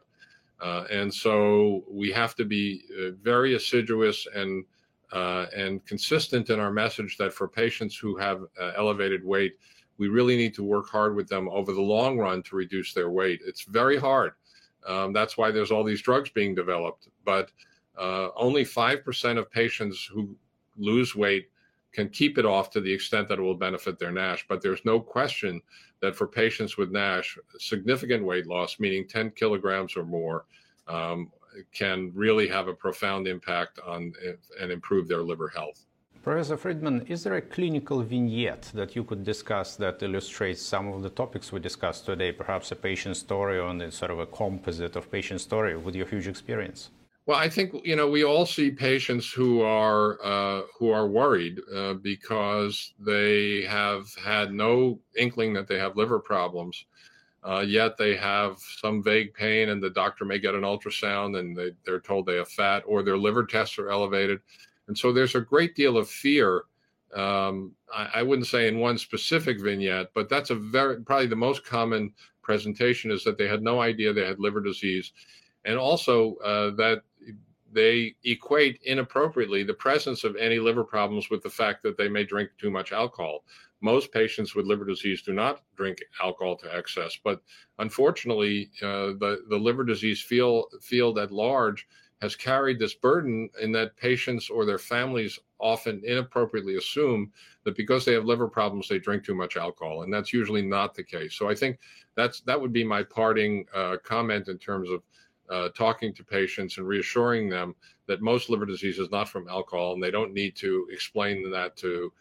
Uh, and so we have to be uh, very assiduous and uh, and consistent in our message that for patients who have uh, elevated weight, we really need to work hard with them over the long run to reduce their weight. It's very hard. Um, that's why there's all these drugs being developed. But uh, only 5% of patients who lose weight can keep it off to the extent that it will benefit their NASH. But there's no question that for patients with NASH, significant weight loss, meaning 10 kilograms or more, um, can really have a profound impact on and improve their liver health.
Professor Friedman, is there a clinical vignette that you could discuss that illustrates some of the topics we discussed today, perhaps a patient story or sort of a composite of patient story with your huge experience?
Well, I think you know we all see patients who are uh, who are worried uh, because they have had no inkling that they have liver problems, uh, yet they have some vague pain, and the doctor may get an ultrasound and they, they're told they have fat or their liver tests are elevated, and so there's a great deal of fear. Um, I, I wouldn't say in one specific vignette, but that's a very probably the most common presentation is that they had no idea they had liver disease and also uh, that they equate inappropriately the presence of any liver problems with the fact that they may drink too much alcohol. Most patients with liver disease do not drink alcohol to excess, but unfortunately, uh, the the liver disease field field at large has carried this burden in that patients or their families often inappropriately assume that because they have liver problems they drink too much alcohol and that's usually not the case so i think that's that would be my parting uh, comment in terms of uh, talking to patients and reassuring them that most liver disease is not from alcohol and they don't need to explain that to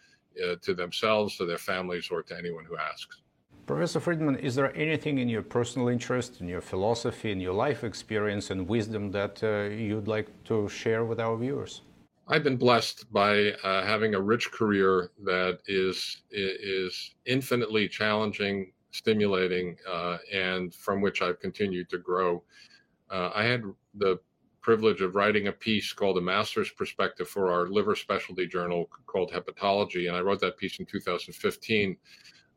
uh, to themselves, to their families, or to anyone who asks.
Professor Friedman, is there anything in your personal interest, in your philosophy, in your life experience and wisdom that uh, you'd like to share with our viewers?
I've been blessed by uh, having a rich career that is is infinitely challenging, stimulating, uh, and from which I've continued to grow uh, I had the privilege of writing a piece called a master's perspective for our liver specialty journal called hepatology and i wrote that piece in 2015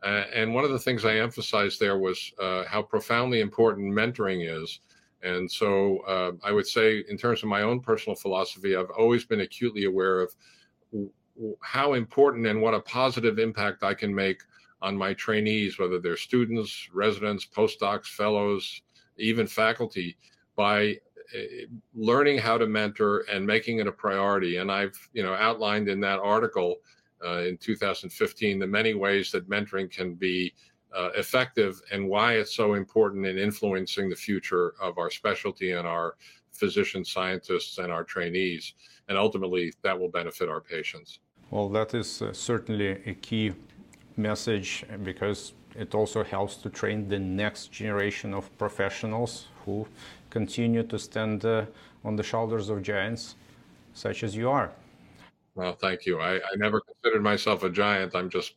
uh, and one of the things i emphasized there was uh, how profoundly important mentoring is and so uh, i would say in terms of my own personal philosophy i've always been acutely aware of how important and what a positive impact i can make on my trainees whether they're students residents postdocs fellows even faculty by eh, learning how to mentor and making it a priority. And I've, you know, outlined in that article in 2015 the many ways that mentoring can be uh, effective and why it's so important in influencing the future of our specialty and our physician scientists and our trainees. And ultimately, that will benefit our patients.
Well, that is uh, certainly a key message because it also helps to train the next generation of professionals who continue to stand uh, on the shoulders of giants such as you are.
Well, thank you. I, I never considered myself a giant. I'm just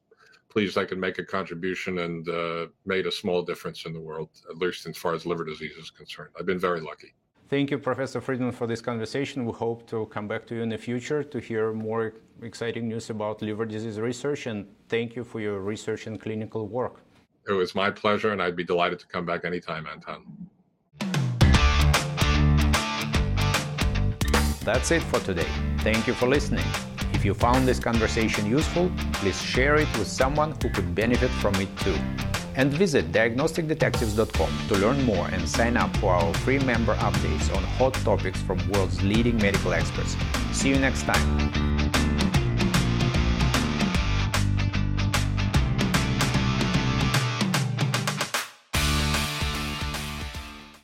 pleased I could make a contribution and uh, made a small difference in the world, at least as far as liver disease is concerned. I've been very lucky.
Thank you, Professor Friedman, for this conversation. We hope to come back to you in the future to hear more exciting news about liver disease research. And thank you for your research and clinical work.
It was my pleasure, and I'd be delighted to come back anytime, Anton.
That's it for today. Thank you for listening. If you found this conversation useful, please share it with someone who could benefit from it too. And visit diagnosticdetectives.com to learn more and sign up for our free member updates on hot topics from world's leading medical experts. See you next time.